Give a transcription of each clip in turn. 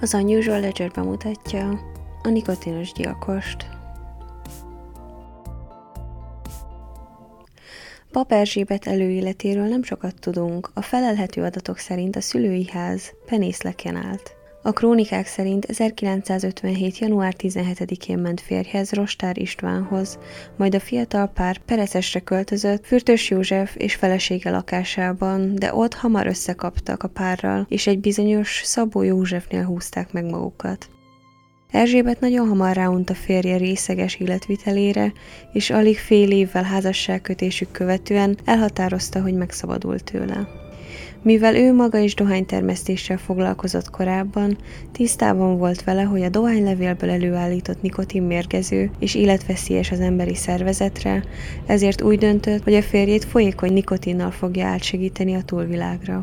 Az Unusual Ledger bemutatja a nikotinos gyilkost. Pap Erzsébet előéletéről nem sokat tudunk, a felelhető adatok szerint a szülői ház penészleken állt. A krónikák szerint 1957. január 17-én ment férjhez Rostár Istvánhoz, majd a fiatal pár Perecesre költözött Fürtös József és felesége lakásában, de ott hamar összekaptak a párral, és egy bizonyos Szabó Józsefnél húzták meg magukat. Erzsébet nagyon hamar ráunt a férje részeges életvitelére, és alig fél évvel házasságkötésük követően elhatározta, hogy megszabadul tőle. Mivel ő maga is dohánytermesztéssel foglalkozott korábban, tisztában volt vele, hogy a dohánylevélből előállított nikotin mérgező és életveszélyes az emberi szervezetre, ezért úgy döntött, hogy a férjét folyékony nikotinnal fogja átsegíteni a túlvilágra.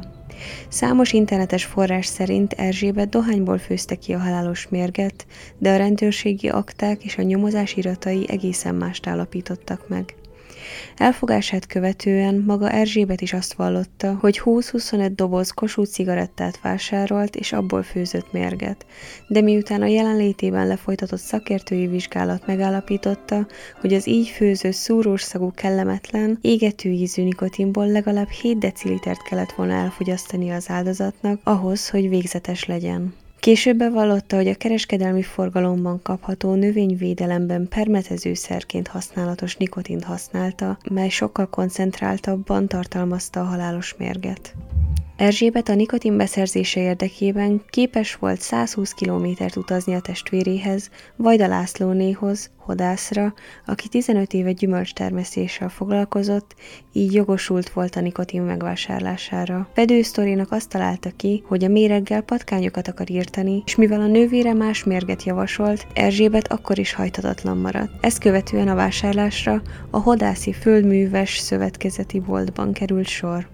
Számos internetes forrás szerint Erzsébet dohányból főzte ki a halálos mérget, de a rendőrségi akták és a nyomozás iratai egészen mást állapítottak meg. Elfogását követően maga Erzsébet is azt vallotta, hogy 20-25 doboz kosú cigarettát vásárolt és abból főzött mérget, de miután a jelenlétében lefolytatott szakértői vizsgálat megállapította, hogy az így főző szúrós szagú kellemetlen, égető ízű nikotinból legalább 7 decilitert kellett volna elfogyasztani az áldozatnak ahhoz, hogy végzetes legyen. Később bevallotta, hogy a kereskedelmi forgalomban kapható növényvédelemben permetezőszerként használatos nikotint használta, mely sokkal koncentráltabban tartalmazta a halálos mérget. Erzsébet a nikotin beszerzése érdekében képes volt 120 kilométert utazni a testvéréhez, Vajda Lászlónéhoz, hodászra, aki 15 éve gyümölcstermesztéssel foglalkozott, így jogosult volt a nikotin megvásárlására. Fedősztorinak azt találta ki, hogy a méreggel patkányokat akar írtani, és mivel a nővére más mérget javasolt, Erzsébet akkor is hajtatatlan maradt. Ezt követően a vásárlásra a Hodászi Földműves Szövetkezeti Boltban került sor.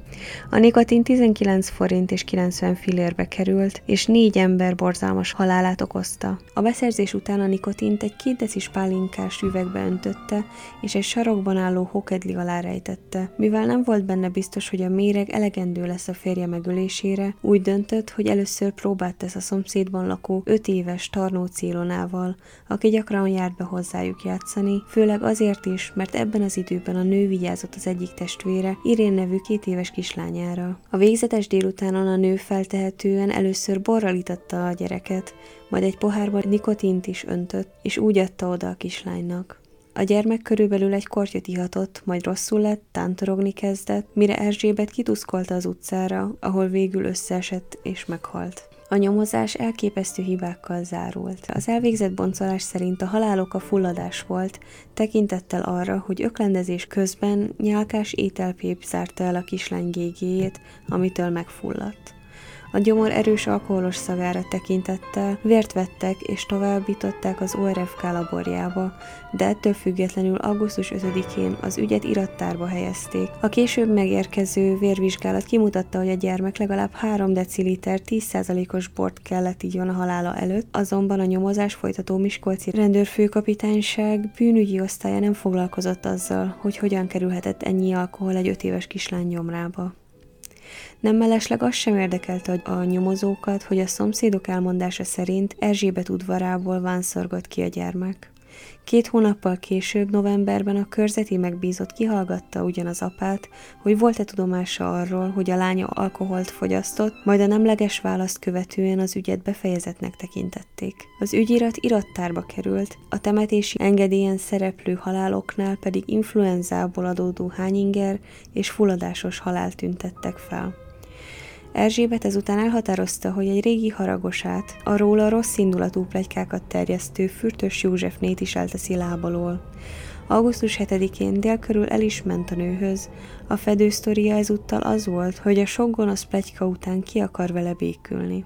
A nikotin 19 forint és 90 fillérbe került, és négy ember borzalmas halálát okozta. A beszerzés után a nikotint egy két decis pálinkás üvegbe öntötte, és egy sarokban álló hokedli alá rejtette. Mivel nem volt benne biztos, hogy a méreg elegendő lesz a férje megölésére, úgy döntött, hogy először próbát tesz a szomszédban lakó öt éves Tarnó Célonával, aki gyakran járt be hozzájuk játszani, főleg azért is, mert ebben az időben a nő vigyázott az egyik testvére, Irén nevű két éves kislányára. A végzetes délutánon a nő feltehetően először borral itatta a gyereket, majd egy pohárba nikotint is öntött, és úgy adta oda a kislánynak. A gyermek körülbelül egy kortyot ihatott, majd rosszul lett, tántorogni kezdett, mire Erzsébet kituszkolta az utcára, ahol végül összeesett és meghalt. A nyomozás elképesztő hibákkal zárult. Az elvégzett boncolás szerint a halálok a fulladás volt, tekintettel arra, hogy öklendezés közben nyálkás ételpép zárta el a kislány gégéjét, amitől megfulladt. A gyomor erős alkoholos szagára tekintettel vért vettek és továbbították az ORFK laborjába, de ettől függetlenül augusztus 5-én az ügyet irattárba helyezték. A később megérkező vérvizsgálat kimutatta, hogy a gyermek legalább 3 deciliter 10%-os bort kellett igyon a halála előtt, azonban a nyomozás folytató Miskolci rendőrfőkapitányság bűnügyi osztálya nem foglalkozott azzal, hogy hogyan kerülhetett ennyi alkohol egy 5 éves kislány nyomrába. Nem mellesleg az sem érdekelte a nyomozókat, hogy a szomszédok elmondása szerint Erzsébet udvarából vánszorgott ki a gyermek. Két hónappal később, novemberben a körzeti megbízott kihallgatta ugyanaz apát, hogy volt-e tudomása arról, hogy a lánya alkoholt fogyasztott, majd a nemleges választ követően az ügyet befejezetnek tekintették. Az ügyirat irattárba került, a temetési engedélyen szereplő haláloknál pedig influenzából adódó hányinger és fulladásos halált tüntettek fel. Erzsébet ezután elhatározta, hogy egy régi haragosát, a róla rossz indulatú plegykákat terjesztő Fürtös Józsefnét is elteszi lábalól. Augusztus 7-én dél körül el is ment a nőhöz. A fedősztoria ezúttal az volt, hogy a sok gonosz plegyka után ki akar vele békülni.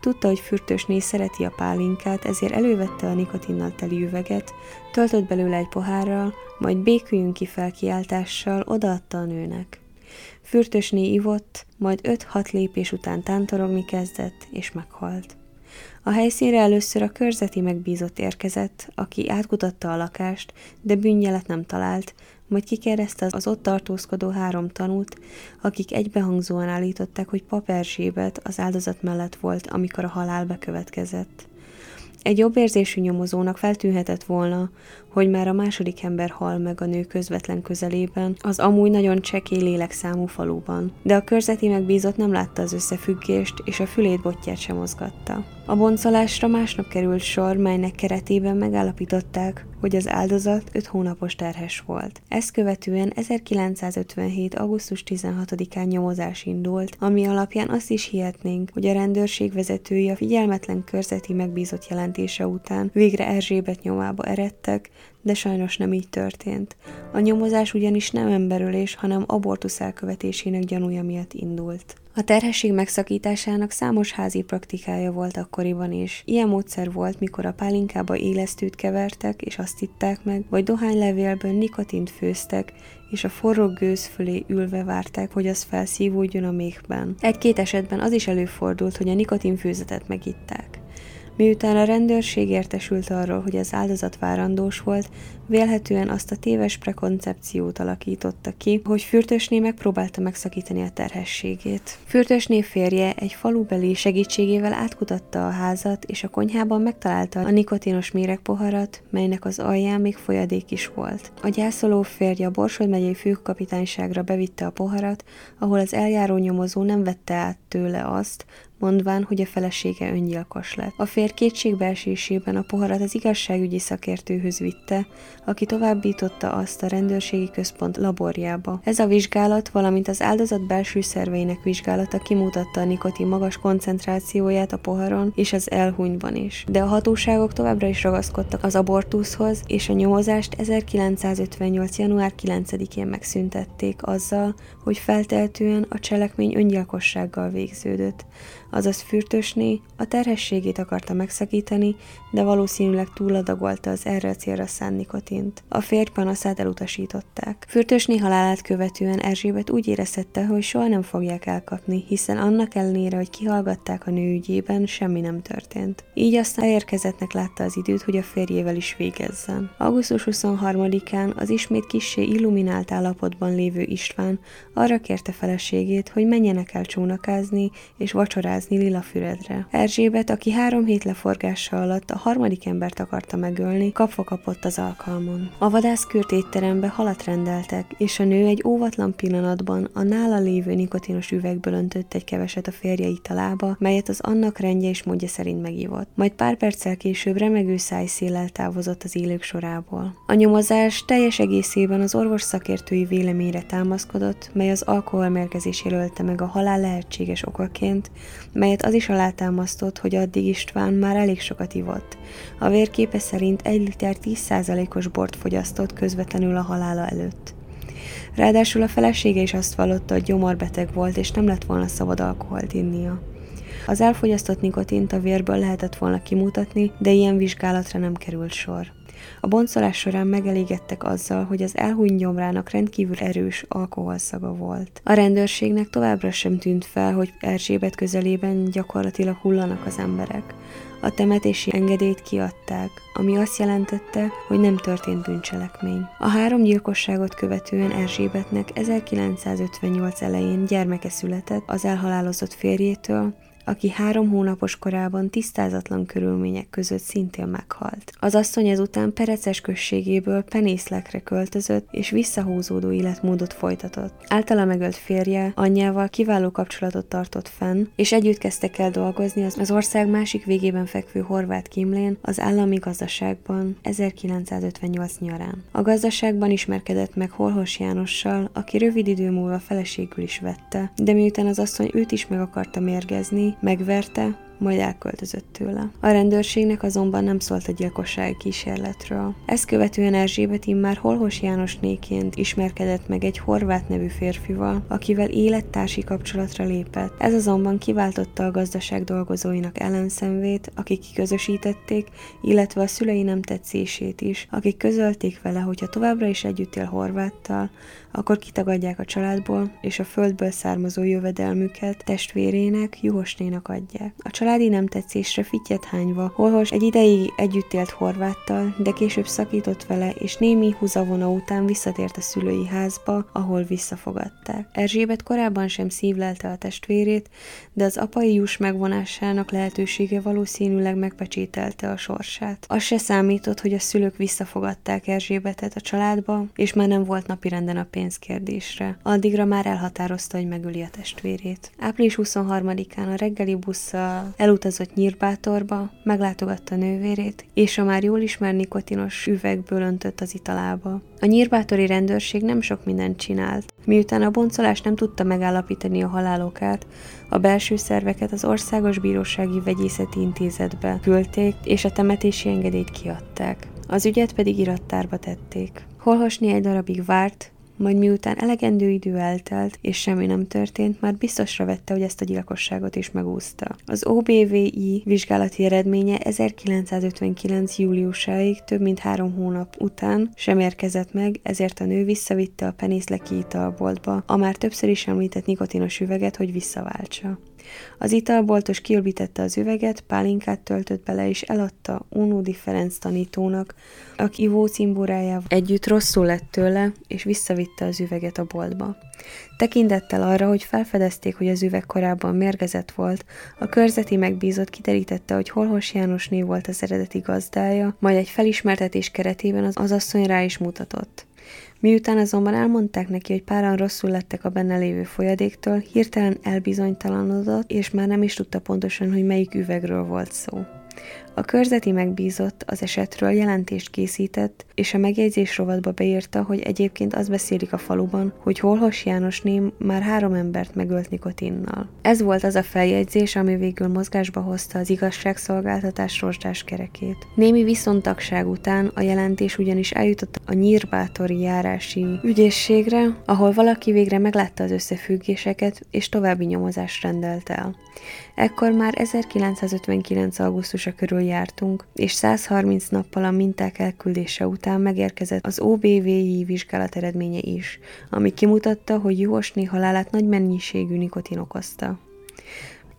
Tudta, hogy Fürtösné szereti a pálinkát, ezért elővette a nikotinnal teli üveget, töltött belőle egy pohárral, majd béküljünk ki felkiáltással odaadta a nőnek. Fürtösné ivott, majd öt-hat lépés után tántorogni kezdett, és meghalt. A helyszínre először a körzeti megbízott érkezett, aki átkutatta a lakást, de bűnjelet nem talált, majd kikérdezte az ott tartózkodó három tanút, akik egybehangzóan állították, hogy Pap az áldozat mellett volt, amikor a halál bekövetkezett. Egy jobb érzésű nyomozónak feltűnhetett volna, hogy már a második ember hal meg a nő közvetlen közelében, az amúgy nagyon csekély lélekszámú faluban. De a körzeti megbízott nem látta az összefüggést, és a fülét botját sem mozgatta. A boncolásra másnap került sor, melynek keretében megállapították, hogy az áldozat 5 hónapos terhes volt. Ezt követően 1957. augusztus 16-án nyomozás indult, ami alapján azt is hihetnénk, hogy a rendőrség vezetői a figyelmetlen körzeti megbízott jelentése után végre Erzsébet nyomába eredtek, de sajnos nem így történt. A nyomozás ugyanis nem emberölés, hanem abortusz elkövetésének gyanúja miatt indult. A terhesség megszakításának számos házi praktikája volt akkoriban is. Ilyen módszer volt, mikor a pálinkába élesztőt kevertek, és azt itták meg, vagy dohánylevélből nikotint főztek, és a forró gőz fölé ülve várták, hogy az felszívódjon a méhben. Egy-két esetben az is előfordult, hogy a nikotinfőzetet megitták. Miután a rendőrség értesült arról, hogy az áldozat várandós volt, vélhetően azt a téves prekoncepciót alakította ki, hogy Fürtösné megpróbálta megszakítani a terhességét. Fürtösné férje egy falubeli segítségével átkutatta a házat, és a konyhában megtalálta a nikotinos méregpoharat, melynek az alján még folyadék is volt. A gyászoló férje a Borsod megyei főkapitányságra bevitte a poharat, ahol az eljáró nyomozó nem vette át tőle azt, mondván, hogy a felesége öngyilkos lett. A férj kétségbeesésében a poharat az igazságügyi szakértőhöz vitte, aki továbbította azt a rendőrségi központ laborjába. Ez a vizsgálat, valamint az áldozat belső szerveinek vizsgálata kimutatta a nikotin magas koncentrációját a poharon és az elhunyban is. De a hatóságok továbbra is ragaszkodtak az abortuszhoz, és a nyomozást 1958. január 9-én megszüntették azzal, hogy felteltően a cselekmény öngyilkossággal végződött azaz fürtösné a terhességét akarta megszakítani, de valószínűleg túladagolta az erre a célra szánt nikotint. A férj panaszát elutasították. Fürtösné halálát követően Erzsébet úgy érezhette, hogy soha nem fogják elkapni, hiszen annak ellenére, hogy kihallgatták a nő ügyében, semmi nem történt. Így aztán elérkezettnek látta az időt, hogy a férjével is végezzen. Augusztus 23-án az ismét kissé illuminált állapotban lévő István arra kérte feleségét, hogy menjenek el csónakázni és vacsorázni Lila Füredre. Erzsébet, aki három hét leforgása alatt a harmadik embert akarta megölni, kapva kapott az alkalmon. A vadászkürt étterembe halat rendeltek, és a nő egy óvatlan pillanatban a nála lévő nikotinos üvegből öntött egy keveset a férje italába, melyet az annak rendje és módja szerint megivott. Majd pár perccel később remegő szájszéllel távozott az élők sorából. A nyomozás teljes egészében az orvos szakértői véleményre támaszkodott, mely az alkoholmérgezés jelölte meg a halál lehetséges okaként, melyet az is alátámasztott, hogy addig István már elég sokat ivott. A vérképe szerint egy liter 10%-os bort fogyasztott közvetlenül a halála előtt. Ráadásul a felesége is azt vallotta, hogy gyomorbeteg volt, és nem lett volna szabad alkoholt innia. Az elfogyasztott nikotint a vérből lehetett volna kimutatni, de ilyen vizsgálatra nem került sor. A boncolás során megelégedtek azzal, hogy az elhuny gyomrának rendkívül erős alkoholszaga volt. A rendőrségnek továbbra sem tűnt fel, hogy Erzsébet közelében gyakorlatilag hullanak az emberek. A temetési engedélyt kiadták, ami azt jelentette, hogy nem történt bűncselekmény. A három gyilkosságot követően Erzsébetnek 1958 elején gyermeke született az elhalálozott férjétől, aki három hónapos korában tisztázatlan körülmények között szintén meghalt. Az asszony ezután Pereces községéből Penészlekre költözött, és visszahúzódó életmódot folytatott. Általa megölt férje anyjával kiváló kapcsolatot tartott fenn, és együtt kezdtek el dolgozni az ország másik végében fekvő horvát Kimlén, az állami gazdaságban 1958 nyarán. A gazdaságban ismerkedett meg Holhos Jánossal, aki rövid idő múlva feleségül is vette, de miután az asszony őt is meg akarta mérgezni, megverte, majd elköltözött tőle. A rendőrségnek azonban nem szólt a gyilkossági kísérletről. Ezt követően Erzsébet immár Holhos János néként ismerkedett meg egy horvát nevű férfival, akivel élettársi kapcsolatra lépett. Ez azonban kiváltotta a gazdaság dolgozóinak ellenszenvét, akik kiközösítették, illetve a szülei nem tetszését is, akik közölték vele, hogy ha továbbra is együtt él Horváttal, akkor kitagadják a családból, és a földből származó jövedelmüket testvérének, juhosnénak adják. A családi nem tetszésre fittyet hányva, Holhos egy ideig együtt élt Horváttal, de később szakított vele, és némi húzavona után visszatért a szülői házba, ahol visszafogadták. Erzsébet korábban sem szívlelte a testvérét, de az apai jus megvonásának lehetősége valószínűleg megpecsételte a sorsát. Az se számított, hogy a szülők visszafogadták Erzsébetet a családba, és már nem volt napirenden a pénzkérdésre. Addigra már elhatározta, hogy megöli a testvérét. Április 23-án a reggeli busszal elutazott Nyírbátorba, meglátogatta nővérét, és a már jól ismert nikotinos üvegből öntött az italába. A nyírbátori rendőrség nem sok mindent csinált. Miután a boncolás nem tudta megállapítani a halálokát, a belső szerveket az Országos Bírósági Vegyészeti Intézetbe küldték, és a temetési engedélyt kiadták. Az ügyet pedig irattárba tették. Holhosni egy darabig várt, majd miután elegendő idő eltelt, és semmi nem történt, már biztosra vette, hogy ezt a gyilkosságot is megúszta. Az OBVI vizsgálati eredménye 1959. júliusáig, több mint három hónap után sem érkezett meg, ezért a nő visszavitte a penészleki italboltba, a már többször is említett nikotinos üveget, hogy visszaváltsa. Az italboltos kiörbítette az üveget, pálinkát töltött bele, és eladta Unódi Ferenc tanítónak, aki ivó cimbórájával együtt rosszul lett tőle, és visszavitte az üveget a boltba. Tekintettel arra, hogy felfedezték, hogy az üveg korábban mérgezett volt, a körzeti megbízott kiderítette, hogy Holhos Jánosné volt az eredeti gazdája, majd egy felismertetés keretében az, az asszony rá is mutatott. Miután azonban elmondták neki, hogy páran rosszul lettek a benne lévő folyadéktól, hirtelen elbizonytalanodott, és már nem is tudta pontosan, hogy melyik üvegről volt szó. A körzeti megbízott az esetről jelentést készített, és a megjegyzés rovatba beírta, hogy egyébként azt beszélik a faluban, hogy Holhos ném már három embert megölt nikotinnal. Ez volt az a feljegyzés, ami végül mozgásba hozta az igazságszolgáltatás rozsdás kerekét. Némi viszontagság után a jelentés ugyanis eljutott a nyírbátori járási ügyészségre, ahol valaki végre meglátta az összefüggéseket, és további nyomozást rendelt el. Ekkor már 1959. augusztusa körül jártunk, és 130 nappal a minták elküldése után megérkezett az OBVI vizsgálat eredménye is, ami kimutatta, hogy Juhosné halálát nagy mennyiségű nikotin okozta.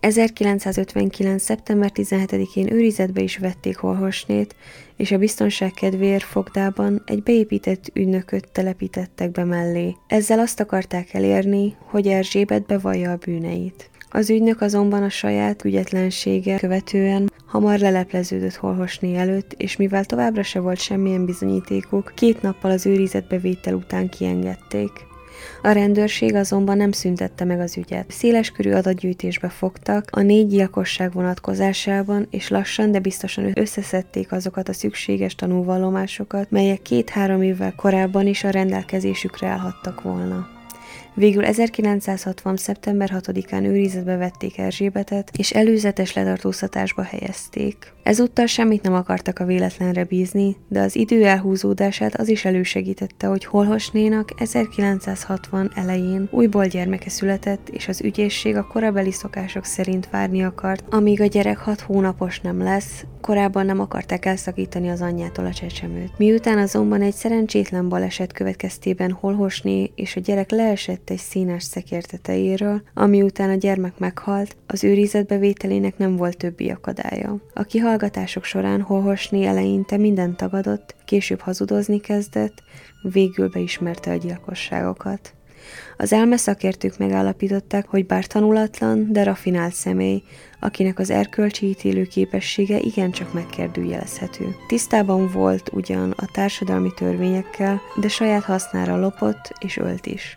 1959. szeptember 17-én őrizetbe is vették Holhosnét, és a biztonság kedvéért fogdában egy beépített ügynököt telepítettek be mellé. Ezzel azt akarták elérni, hogy Erzsébet bevallja a bűneit. Az ügynök azonban a saját ügyetlensége követően hamar lelepleződött Holhosné előtt, és mivel továbbra se volt semmilyen bizonyítékuk, két nappal az őrizetbevétel után kiengedték. A rendőrség azonban nem szüntette meg az ügyet. Széleskörű adatgyűjtésbe fogtak a négy gyilkosság vonatkozásában, és lassan, de biztosan összeszedték azokat a szükséges tanúvallomásokat, melyek két-három évvel korábban is a rendelkezésükre állhattak volna. Végül 1960. szeptember 6-án őrizetbe vették Erzsébetet, és előzetes letartóztatásba helyezték. Ezúttal semmit nem akartak a véletlenre bízni, de az idő elhúzódását az is elősegítette, hogy Holhosnénak 1960 elején újból gyermeke született, és az ügyészség a korabeli szokások szerint várni akart, amíg a gyerek hat hónapos nem lesz, korábban nem akarták elszakítani az anyjától a csecsemőt. Miután azonban egy szerencsétlen baleset következtében Holhosné és a gyerek leesett egy színes szekér tetejéről, ami után a gyermek meghalt, az őrizetbevételének nem volt többi akadálya. A kihallgatások során Holhosné eleinte mindent tagadott, később hazudozni kezdett, végül beismerte a gyilkosságokat. Az elmeszakértők megállapították, hogy bár tanulatlan, de rafinált személy, akinek az erkölcsi ítélő képessége igencsak megkérdőjelezhető. Tisztában volt ugyan a társadalmi törvényekkel, de saját hasznára lopott és ölt is.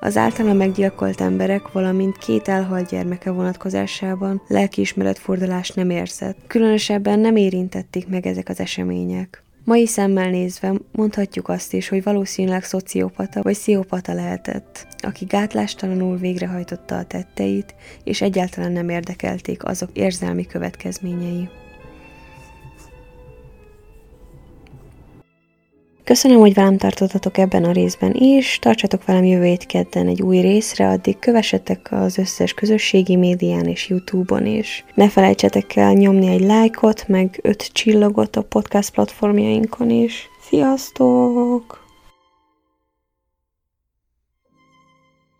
Az általa meggyilkolt emberek, valamint két elhalt gyermeke vonatkozásában lelkiismeretfordulást nem érzett. Különösebben nem érintették meg ezek az események. Mai szemmel nézve mondhatjuk azt is, hogy valószínűleg szociopata vagy sziopata lehetett, aki gátlástalanul végrehajtotta a tetteit, és egyáltalán nem érdekelték azok érzelmi következményei. Köszönöm, hogy velem tartottatok ebben a részben is, tartsatok velem jövő kedden egy új részre, addig kövessetek az összes közösségi médián és Youtube-on is. Ne felejtsetek el nyomni egy lájkot, meg öt csillagot a podcast platformjainkon is. Sziasztok!